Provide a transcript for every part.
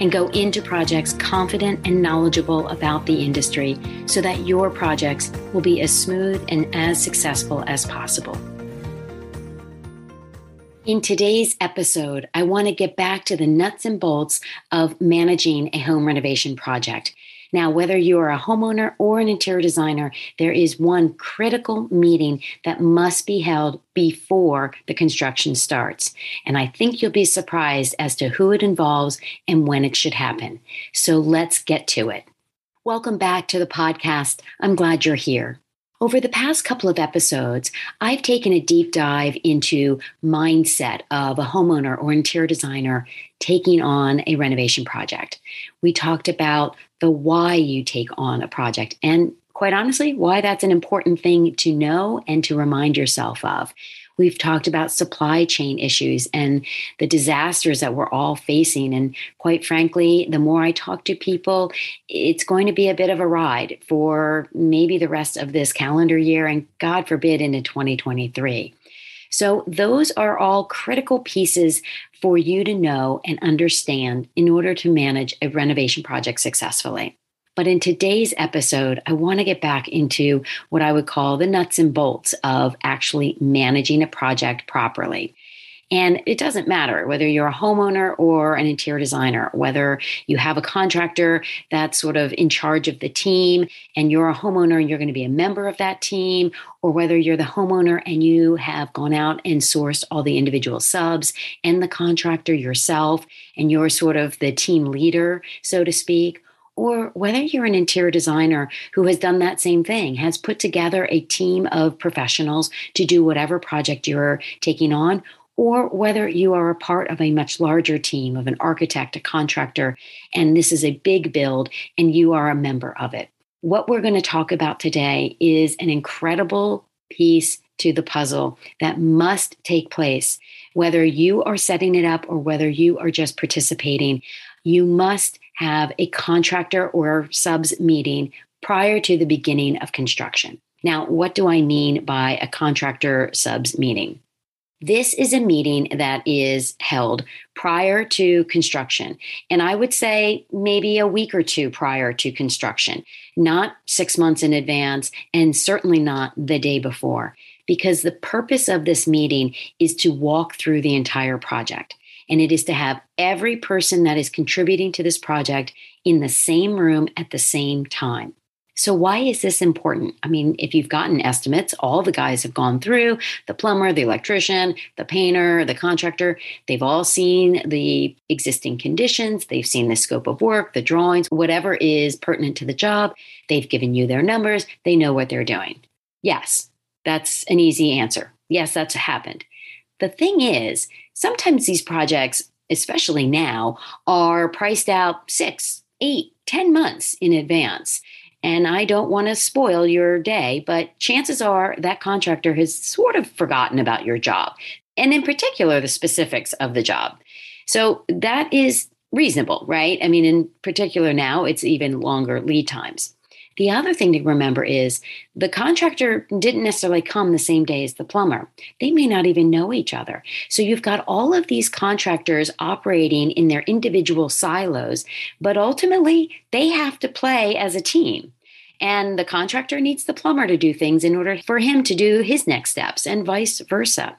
and go into projects confident and knowledgeable about the industry so that your projects will be as smooth and as successful as possible. In today's episode, I want to get back to the nuts and bolts of managing a home renovation project. Now, whether you are a homeowner or an interior designer, there is one critical meeting that must be held before the construction starts. And I think you'll be surprised as to who it involves and when it should happen. So let's get to it. Welcome back to the podcast. I'm glad you're here. Over the past couple of episodes, I've taken a deep dive into mindset of a homeowner or interior designer taking on a renovation project. We talked about the why you take on a project and quite honestly, why that's an important thing to know and to remind yourself of. We've talked about supply chain issues and the disasters that we're all facing. And quite frankly, the more I talk to people, it's going to be a bit of a ride for maybe the rest of this calendar year and God forbid into 2023. So, those are all critical pieces for you to know and understand in order to manage a renovation project successfully. But in today's episode, I want to get back into what I would call the nuts and bolts of actually managing a project properly. And it doesn't matter whether you're a homeowner or an interior designer, whether you have a contractor that's sort of in charge of the team and you're a homeowner and you're going to be a member of that team, or whether you're the homeowner and you have gone out and sourced all the individual subs and the contractor yourself and you're sort of the team leader, so to speak or whether you're an interior designer who has done that same thing, has put together a team of professionals to do whatever project you're taking on, or whether you are a part of a much larger team of an architect, a contractor, and this is a big build and you are a member of it. What we're going to talk about today is an incredible piece to the puzzle that must take place, whether you are setting it up or whether you are just participating. You must have a contractor or subs meeting prior to the beginning of construction. Now, what do I mean by a contractor subs meeting? This is a meeting that is held prior to construction. And I would say maybe a week or two prior to construction, not six months in advance, and certainly not the day before, because the purpose of this meeting is to walk through the entire project and it is to have every person that is contributing to this project in the same room at the same time. So, why is this important? I mean, if you've gotten estimates, all the guys have gone through the plumber, the electrician, the painter, the contractor. They've all seen the existing conditions, they've seen the scope of work, the drawings, whatever is pertinent to the job. They've given you their numbers, they know what they're doing. Yes, that's an easy answer. Yes, that's happened. The thing is, sometimes these projects, especially now, are priced out six, eight, ten months in advance. And I don't want to spoil your day, but chances are that contractor has sort of forgotten about your job, and in particular, the specifics of the job. So that is reasonable, right? I mean, in particular, now it's even longer lead times. The other thing to remember is the contractor didn't necessarily come the same day as the plumber. They may not even know each other. So you've got all of these contractors operating in their individual silos, but ultimately they have to play as a team. And the contractor needs the plumber to do things in order for him to do his next steps, and vice versa.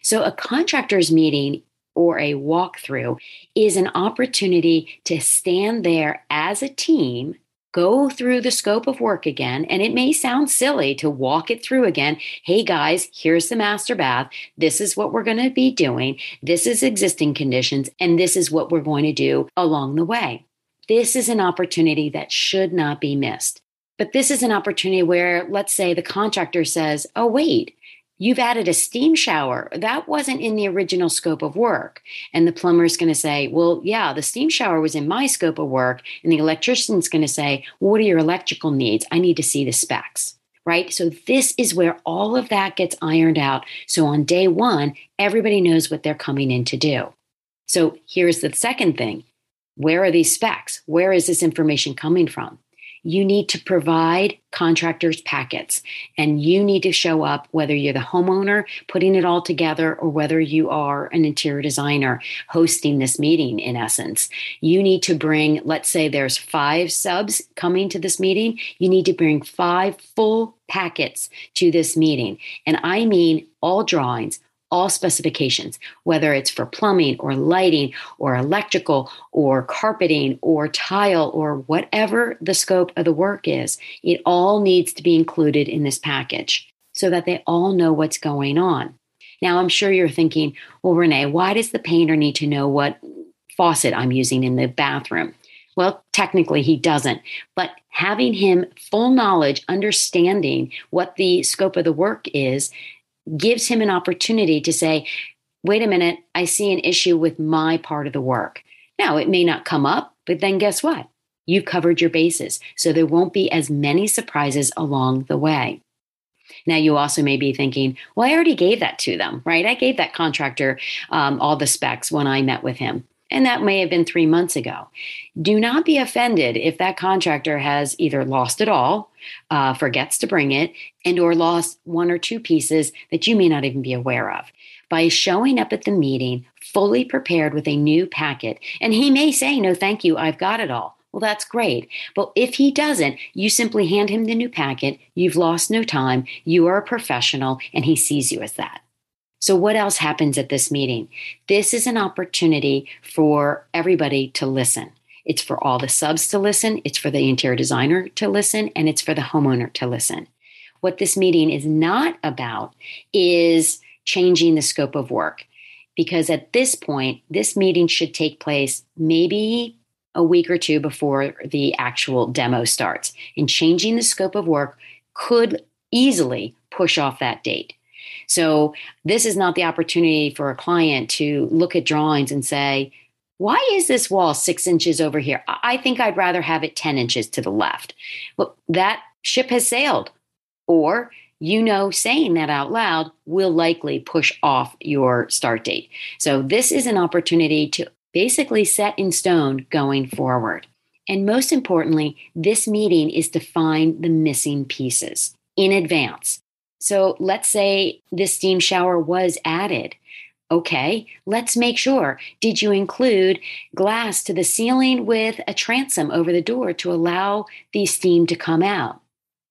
So, a contractor's meeting or a walkthrough is an opportunity to stand there as a team go through the scope of work again. And it may sound silly to walk it through again. Hey guys, here's the master bath. This is what we're going to be doing. This is existing conditions. And this is what we're going to do along the way. This is an opportunity that should not be missed. But this is an opportunity where, let's say, the contractor says, Oh, wait, you've added a steam shower. That wasn't in the original scope of work. And the plumber's going to say, well, yeah, the steam shower was in my scope of work. And the electrician's going to say, well, what are your electrical needs? I need to see the specs. Right. So, this is where all of that gets ironed out. So, on day one, everybody knows what they're coming in to do. So, here's the second thing where are these specs? Where is this information coming from? You need to provide contractors packets and you need to show up whether you're the homeowner putting it all together or whether you are an interior designer hosting this meeting in essence. You need to bring let's say there's five subs coming to this meeting you need to bring five full packets to this meeting. And i mean all drawings all specifications, whether it's for plumbing or lighting or electrical or carpeting or tile or whatever the scope of the work is. It all needs to be included in this package so that they all know what's going on. Now, I'm sure you're thinking, well, Renee, why does the painter need to know what faucet I'm using in the bathroom? Well, technically, he doesn't, but having him full knowledge, understanding what the scope of the work is, gives him an opportunity to say, wait a minute, I see an issue with my part of the work. Now, it may not come up, but then guess what? You've covered your bases. So there won't be as many surprises along the way. Now, you also may be thinking, well, I already gave that to them, right? I gave that contractor um, all the specs when I met with him. And that may have been three months ago. Do not be offended if that contractor has either lost it all, uh, forgets to bring it, and or lost one or two pieces that you may not even be aware of. By showing up at the meeting fully prepared with a new packet, and he may say, no, thank you, I've got it all. Well, that's great. But if he doesn't, you simply hand him the new packet. You've lost no time. You are a professional, and he sees you as that. So, what else happens at this meeting? This is an opportunity for everybody to listen. It's for all the subs to listen, it's for the interior designer to listen, and it's for the homeowner to listen. What this meeting is not about is changing the scope of work. Because at this point, this meeting should take place maybe a week or two before the actual demo starts. And changing the scope of work could easily push off that date. So this is not the opportunity for a client to look at drawings and say, why is this wall six inches over here? I think I'd rather have it 10 inches to the left. Well, that ship has sailed. Or, you know, saying that out loud will likely push off your start date. So, this is an opportunity to basically set in stone going forward. And most importantly, this meeting is to find the missing pieces in advance. So let's say this steam shower was added. Okay, let's make sure. Did you include glass to the ceiling with a transom over the door to allow the steam to come out?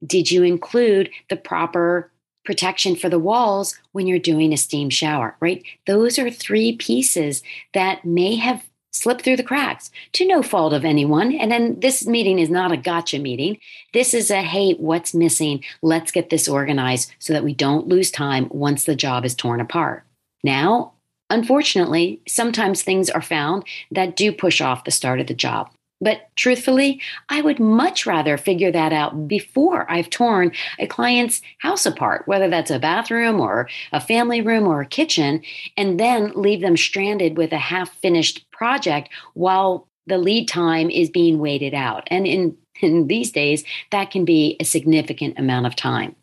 Did you include the proper protection for the walls when you're doing a steam shower, right? Those are three pieces that may have slip through the cracks to no fault of anyone. And then this meeting is not a gotcha meeting. This is a hey, what's missing? Let's get this organized so that we don't lose time once the job is torn apart. Now, unfortunately, sometimes things are found that do push off the start of the job. But truthfully, I would much rather figure that out before I've torn a client's house apart, whether that's a bathroom or a family room or a kitchen, and then leave them stranded with a half finished project while the lead time is being waited out. And in, in these days, that can be a significant amount of time.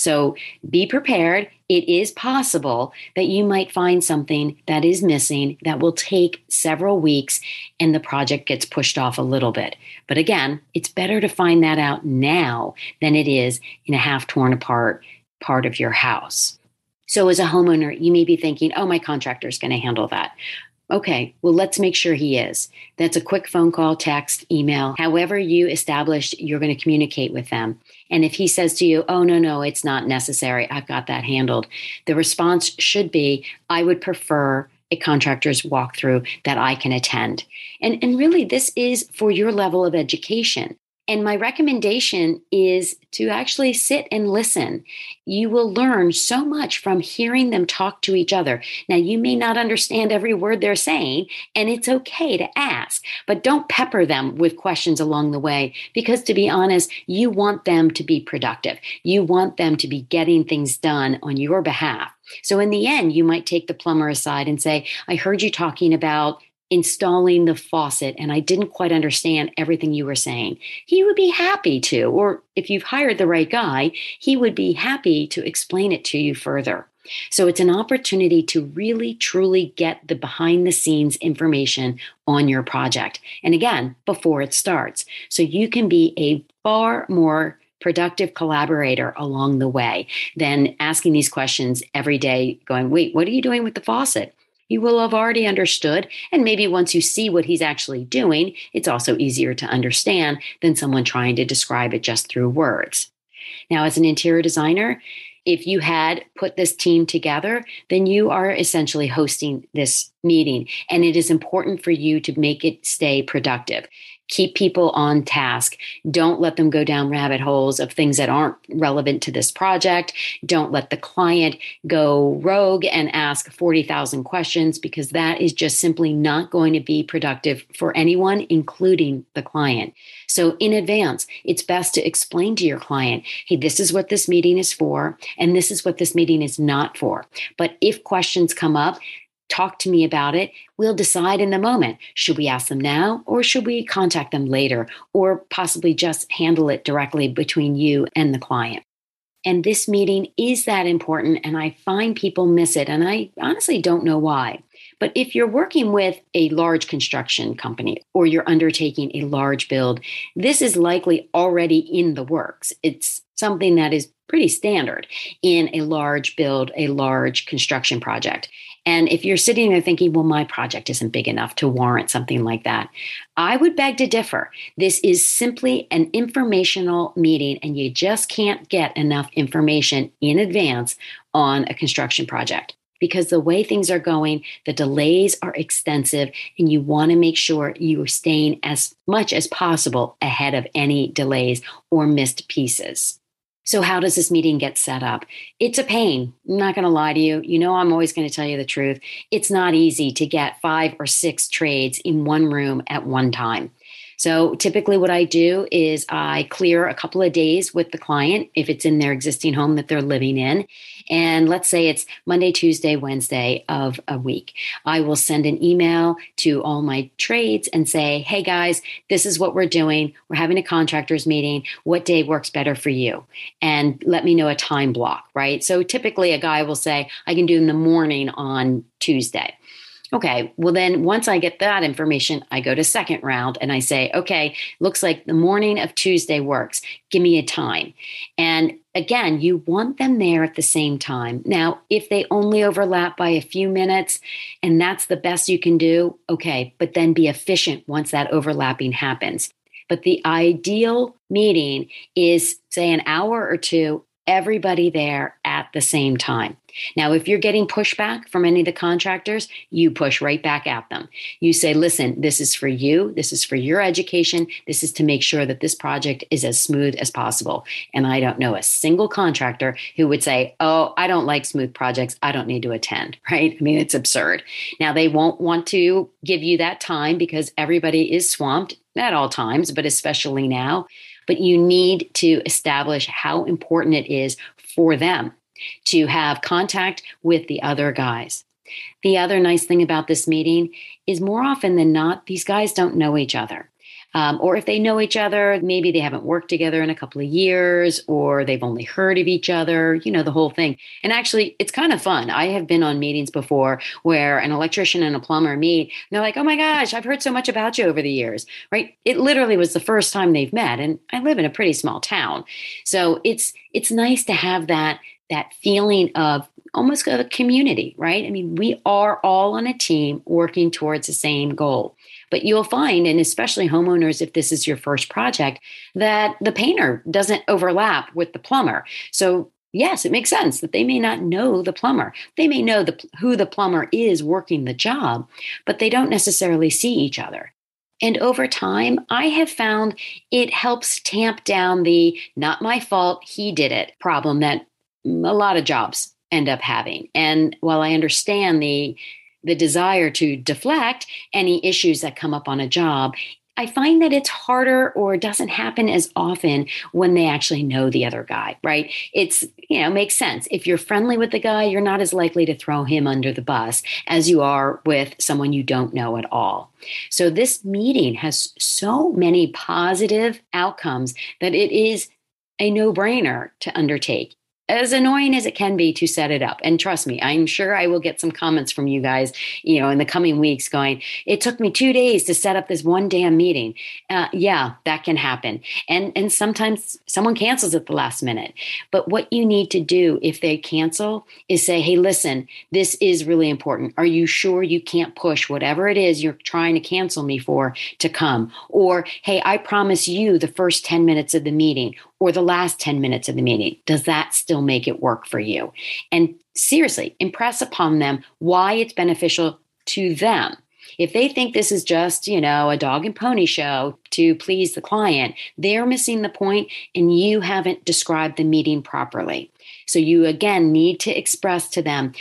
So be prepared. It is possible that you might find something that is missing that will take several weeks and the project gets pushed off a little bit. But again, it's better to find that out now than it is in a half torn apart part of your house. So, as a homeowner, you may be thinking, oh, my contractor is going to handle that. Okay, well, let's make sure he is. That's a quick phone call, text, email, however you established you're going to communicate with them. And if he says to you, oh, no, no, it's not necessary, I've got that handled, the response should be, I would prefer a contractor's walkthrough that I can attend. And, and really, this is for your level of education. And my recommendation is to actually sit and listen. You will learn so much from hearing them talk to each other. Now, you may not understand every word they're saying, and it's okay to ask, but don't pepper them with questions along the way because, to be honest, you want them to be productive. You want them to be getting things done on your behalf. So, in the end, you might take the plumber aside and say, I heard you talking about installing the faucet and I didn't quite understand everything you were saying, he would be happy to. Or if you've hired the right guy, he would be happy to explain it to you further. So it's an opportunity to really truly get the behind the scenes information on your project. And again, before it starts. So you can be a far more productive collaborator along the way than asking these questions every day, going, wait, what are you doing with the faucet? You will have already understood. And maybe once you see what he's actually doing, it's also easier to understand than someone trying to describe it just through words. Now, as an interior designer, if you had put this team together, then you are essentially hosting this meeting. And it is important for you to make it stay productive keep people on task. Don't let them go down rabbit holes of things that aren't relevant to this project. Don't let the client go rogue and ask 40,000 questions because that is just simply not going to be productive for anyone, including the client. So, in advance, it's best to explain to your client hey, this is what this meeting is for, and this is what this meeting is not for. But if questions come up, talk to me about it. We'll decide in the moment. Should we ask them now or should we contact them later or possibly just handle it directly between you and the client? And this meeting is that important, and I find people miss it, and I honestly don't know why. But if you're working with a large construction company or you're undertaking a large build, this is likely already in the works. It's something that is pretty standard in a large build, a large construction project. And if you're sitting there thinking, well, my project isn't big enough to warrant something like that, I would beg to differ. This is simply an informational meeting, and you just can't get enough information in advance on a construction project because the way things are going, the delays are extensive, and you want to make sure you are staying as much as possible ahead of any delays or missed pieces. So, how does this meeting get set up? It's a pain. I'm not going to lie to you. You know, I'm always going to tell you the truth. It's not easy to get five or six trades in one room at one time. So typically, what I do is I clear a couple of days with the client if it's in their existing home that they're living in. And let's say it's Monday, Tuesday, Wednesday of a week. I will send an email to all my trades and say, hey guys, this is what we're doing. We're having a contractors meeting. What day works better for you? And let me know a time block, right? So typically, a guy will say, I can do in the morning on Tuesday. Okay, well, then once I get that information, I go to second round and I say, okay, looks like the morning of Tuesday works. Give me a time. And again, you want them there at the same time. Now, if they only overlap by a few minutes and that's the best you can do, okay, but then be efficient once that overlapping happens. But the ideal meeting is, say, an hour or two everybody there at the same time. Now, if you're getting pushback from any of the contractors, you push right back at them. You say, listen, this is for you. This is for your education. This is to make sure that this project is as smooth as possible. And I don't know a single contractor who would say, oh, I don't like smooth projects. I don't need to attend, right? I mean, it's absurd. Now, they won't want to give you that time because everybody is swamped at all times, but especially now but you need to establish how important it is for them to have contact with the other guys. The other nice thing about this meeting is more often than not, these guys don't know each other. Um, or if they know each other, maybe they haven't worked together in a couple of years, or they've only heard of each other, you know, the whole thing. And actually, it's kind of fun. I have been on meetings before where an electrician and a plumber meet, and they're like, oh my gosh, I've heard so much about you over the years, right? It literally was the first time they've met. And I live in a pretty small town. So it's, it's nice to have that, that feeling of almost of a community, right? I mean, we are all on a team working towards the same goal. But you'll find, and especially homeowners, if this is your first project, that the painter doesn't overlap with the plumber. So yes, it makes sense that they may not know the plumber. They may know the, who the plumber is working the job, but they don't necessarily see each other. And over time, I have found it helps tamp down the not my fault, he did it problem that a lot of jobs end up having. And while I understand the the desire to deflect any issues that come up on a job, I find that it's harder or doesn't happen as often when they actually know the other guy, right? It's, you know, makes sense. If you're friendly with the guy, you're not as likely to throw him under the bus as you are with someone you don't know at all. So this meeting has so many positive outcomes that it is a no brainer to undertake as annoying as it can be to set it up. And trust me, I'm sure I will get some comments from you guys, you know, in the coming weeks going, it took me two days to set up this one damn meeting. Uh, yeah, that can happen. And, and sometimes someone cancels at the last minute. But what you need to do if they cancel is say, hey, listen, this is really important. Are you sure you can't push whatever it is you're trying to cancel me for to come? Or, hey, I promise you the first 10 minutes of the meeting or the last 10 minutes of the meeting. Does that still make it work for you? And seriously, impress upon them why it's beneficial to them. If they think this is just, you know, a dog and pony show to please the client, they're missing the point and you haven't described the meeting properly. So you again need to express to them,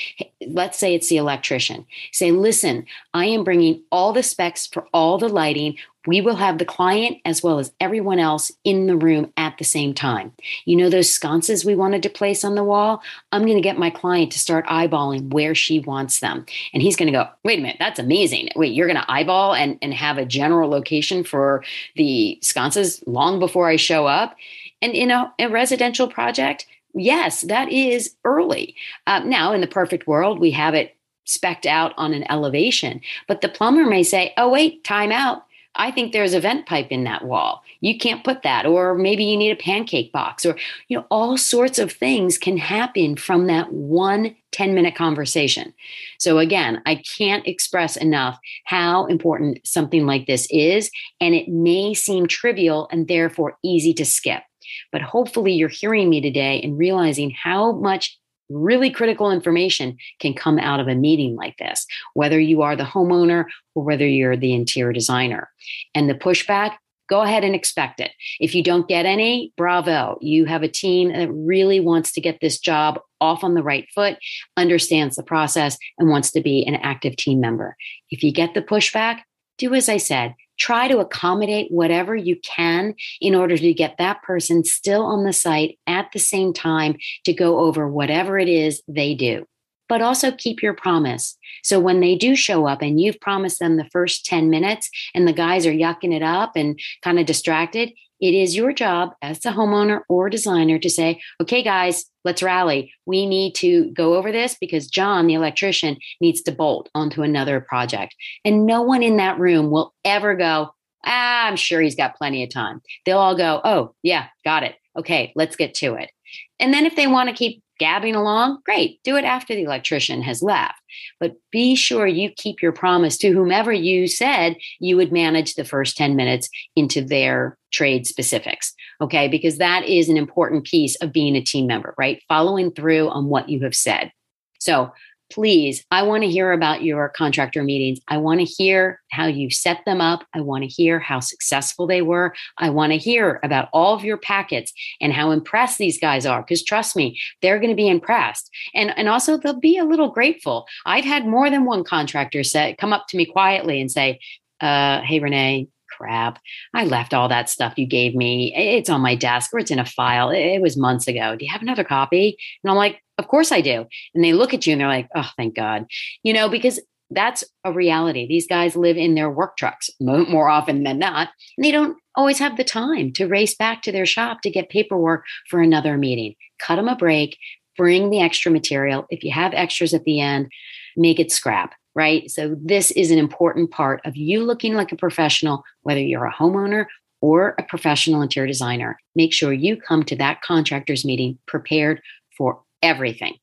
let's say it's the electrician. Say, listen, I am bringing all the specs for all the lighting. We will have the client as well as everyone else in the room at the same time. You know those sconces we wanted to place on the wall? I'm going to get my client to start eyeballing where she wants them. And he's going to go, wait a minute, that's amazing. Wait, you're going to eyeball and, and have a general location for the sconces long before I show up? And in a, a residential project, yes, that is early. Uh, now, in the perfect world, we have it specked out on an elevation, but the plumber may say, oh, wait, time out. I think there's a vent pipe in that wall. You can't put that. Or maybe you need a pancake box, or, you know, all sorts of things can happen from that one 10 minute conversation. So, again, I can't express enough how important something like this is. And it may seem trivial and therefore easy to skip. But hopefully, you're hearing me today and realizing how much really critical information can come out of a meeting like this, whether you are the homeowner or whether you're the interior designer. And the pushback, go ahead and expect it. If you don't get any, bravo. You have a team that really wants to get this job off on the right foot, understands the process, and wants to be an active team member. If you get the pushback, do as I said, try to accommodate whatever you can in order to get that person still on the site at the same time to go over whatever it is they do. But also keep your promise. So when they do show up and you've promised them the first 10 minutes and the guys are yucking it up and kind of distracted, it is your job as the homeowner or designer to say, okay, guys, let's rally. We need to go over this because John, the electrician, needs to bolt onto another project. And no one in that room will ever go, ah, I'm sure he's got plenty of time. They'll all go, oh, yeah, got it. Okay, let's get to it. And then if they want to keep gabbing along, great, do it after the electrician has left. But be sure you keep your promise to whomever you said you would manage the first 10 minutes into their trade specifics. Okay, because that is an important piece of being a team member, right? Following through on what you have said. So please, I want to hear about your contractor meetings. I want to hear how you set them up. I want to hear how successful they were. I want to hear about all of your packets and how impressed these guys are. Because trust me, they're going to be impressed. And, and also, they'll be a little grateful. I've had more than one contractor say, come up to me quietly and say, uh, Hey, Renee, crap. I left all that stuff you gave me. It's on my desk or it's in a file. It was months ago. Do you have another copy? And I'm like, of course I do. And they look at you and they're like, oh, thank God. You know, because that's a reality. These guys live in their work trucks more often than not. And they don't always have the time to race back to their shop to get paperwork for another meeting. Cut them a break, bring the extra material. If you have extras at the end, make it scrap right? So, this is an important part of you looking like a professional, whether you're a homeowner or a professional interior designer. Make sure you come to that contractor's meeting prepared for everything.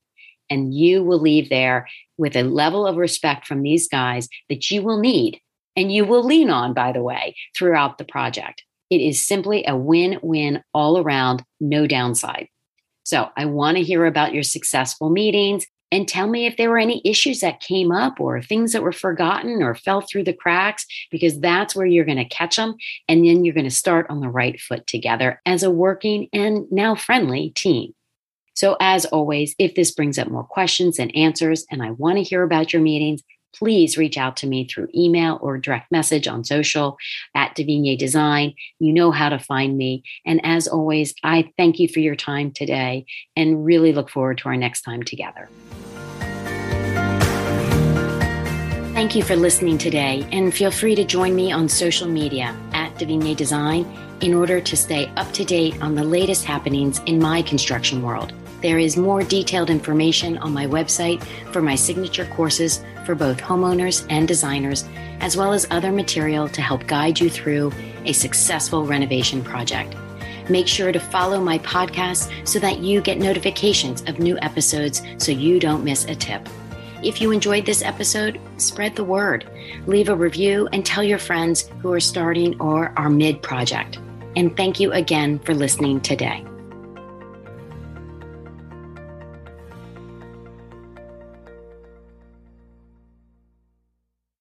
And you will leave there with a level of respect from these guys that you will need and you will lean on, by the way, throughout the project. It is simply a win win all around, no downside. So I want to hear about your successful meetings and tell me if there were any issues that came up or things that were forgotten or fell through the cracks, because that's where you're going to catch them. And then you're going to start on the right foot together as a working and now friendly team. So, as always, if this brings up more questions and answers, and I want to hear about your meetings, please reach out to me through email or direct message on social at Devigne Design. You know how to find me. And as always, I thank you for your time today and really look forward to our next time together. Thank you for listening today, and feel free to join me on social media at Devigne Design in order to stay up to date on the latest happenings in my construction world. There is more detailed information on my website for my signature courses for both homeowners and designers, as well as other material to help guide you through a successful renovation project. Make sure to follow my podcast so that you get notifications of new episodes so you don't miss a tip. If you enjoyed this episode, spread the word, leave a review, and tell your friends who are starting or are mid project. And thank you again for listening today.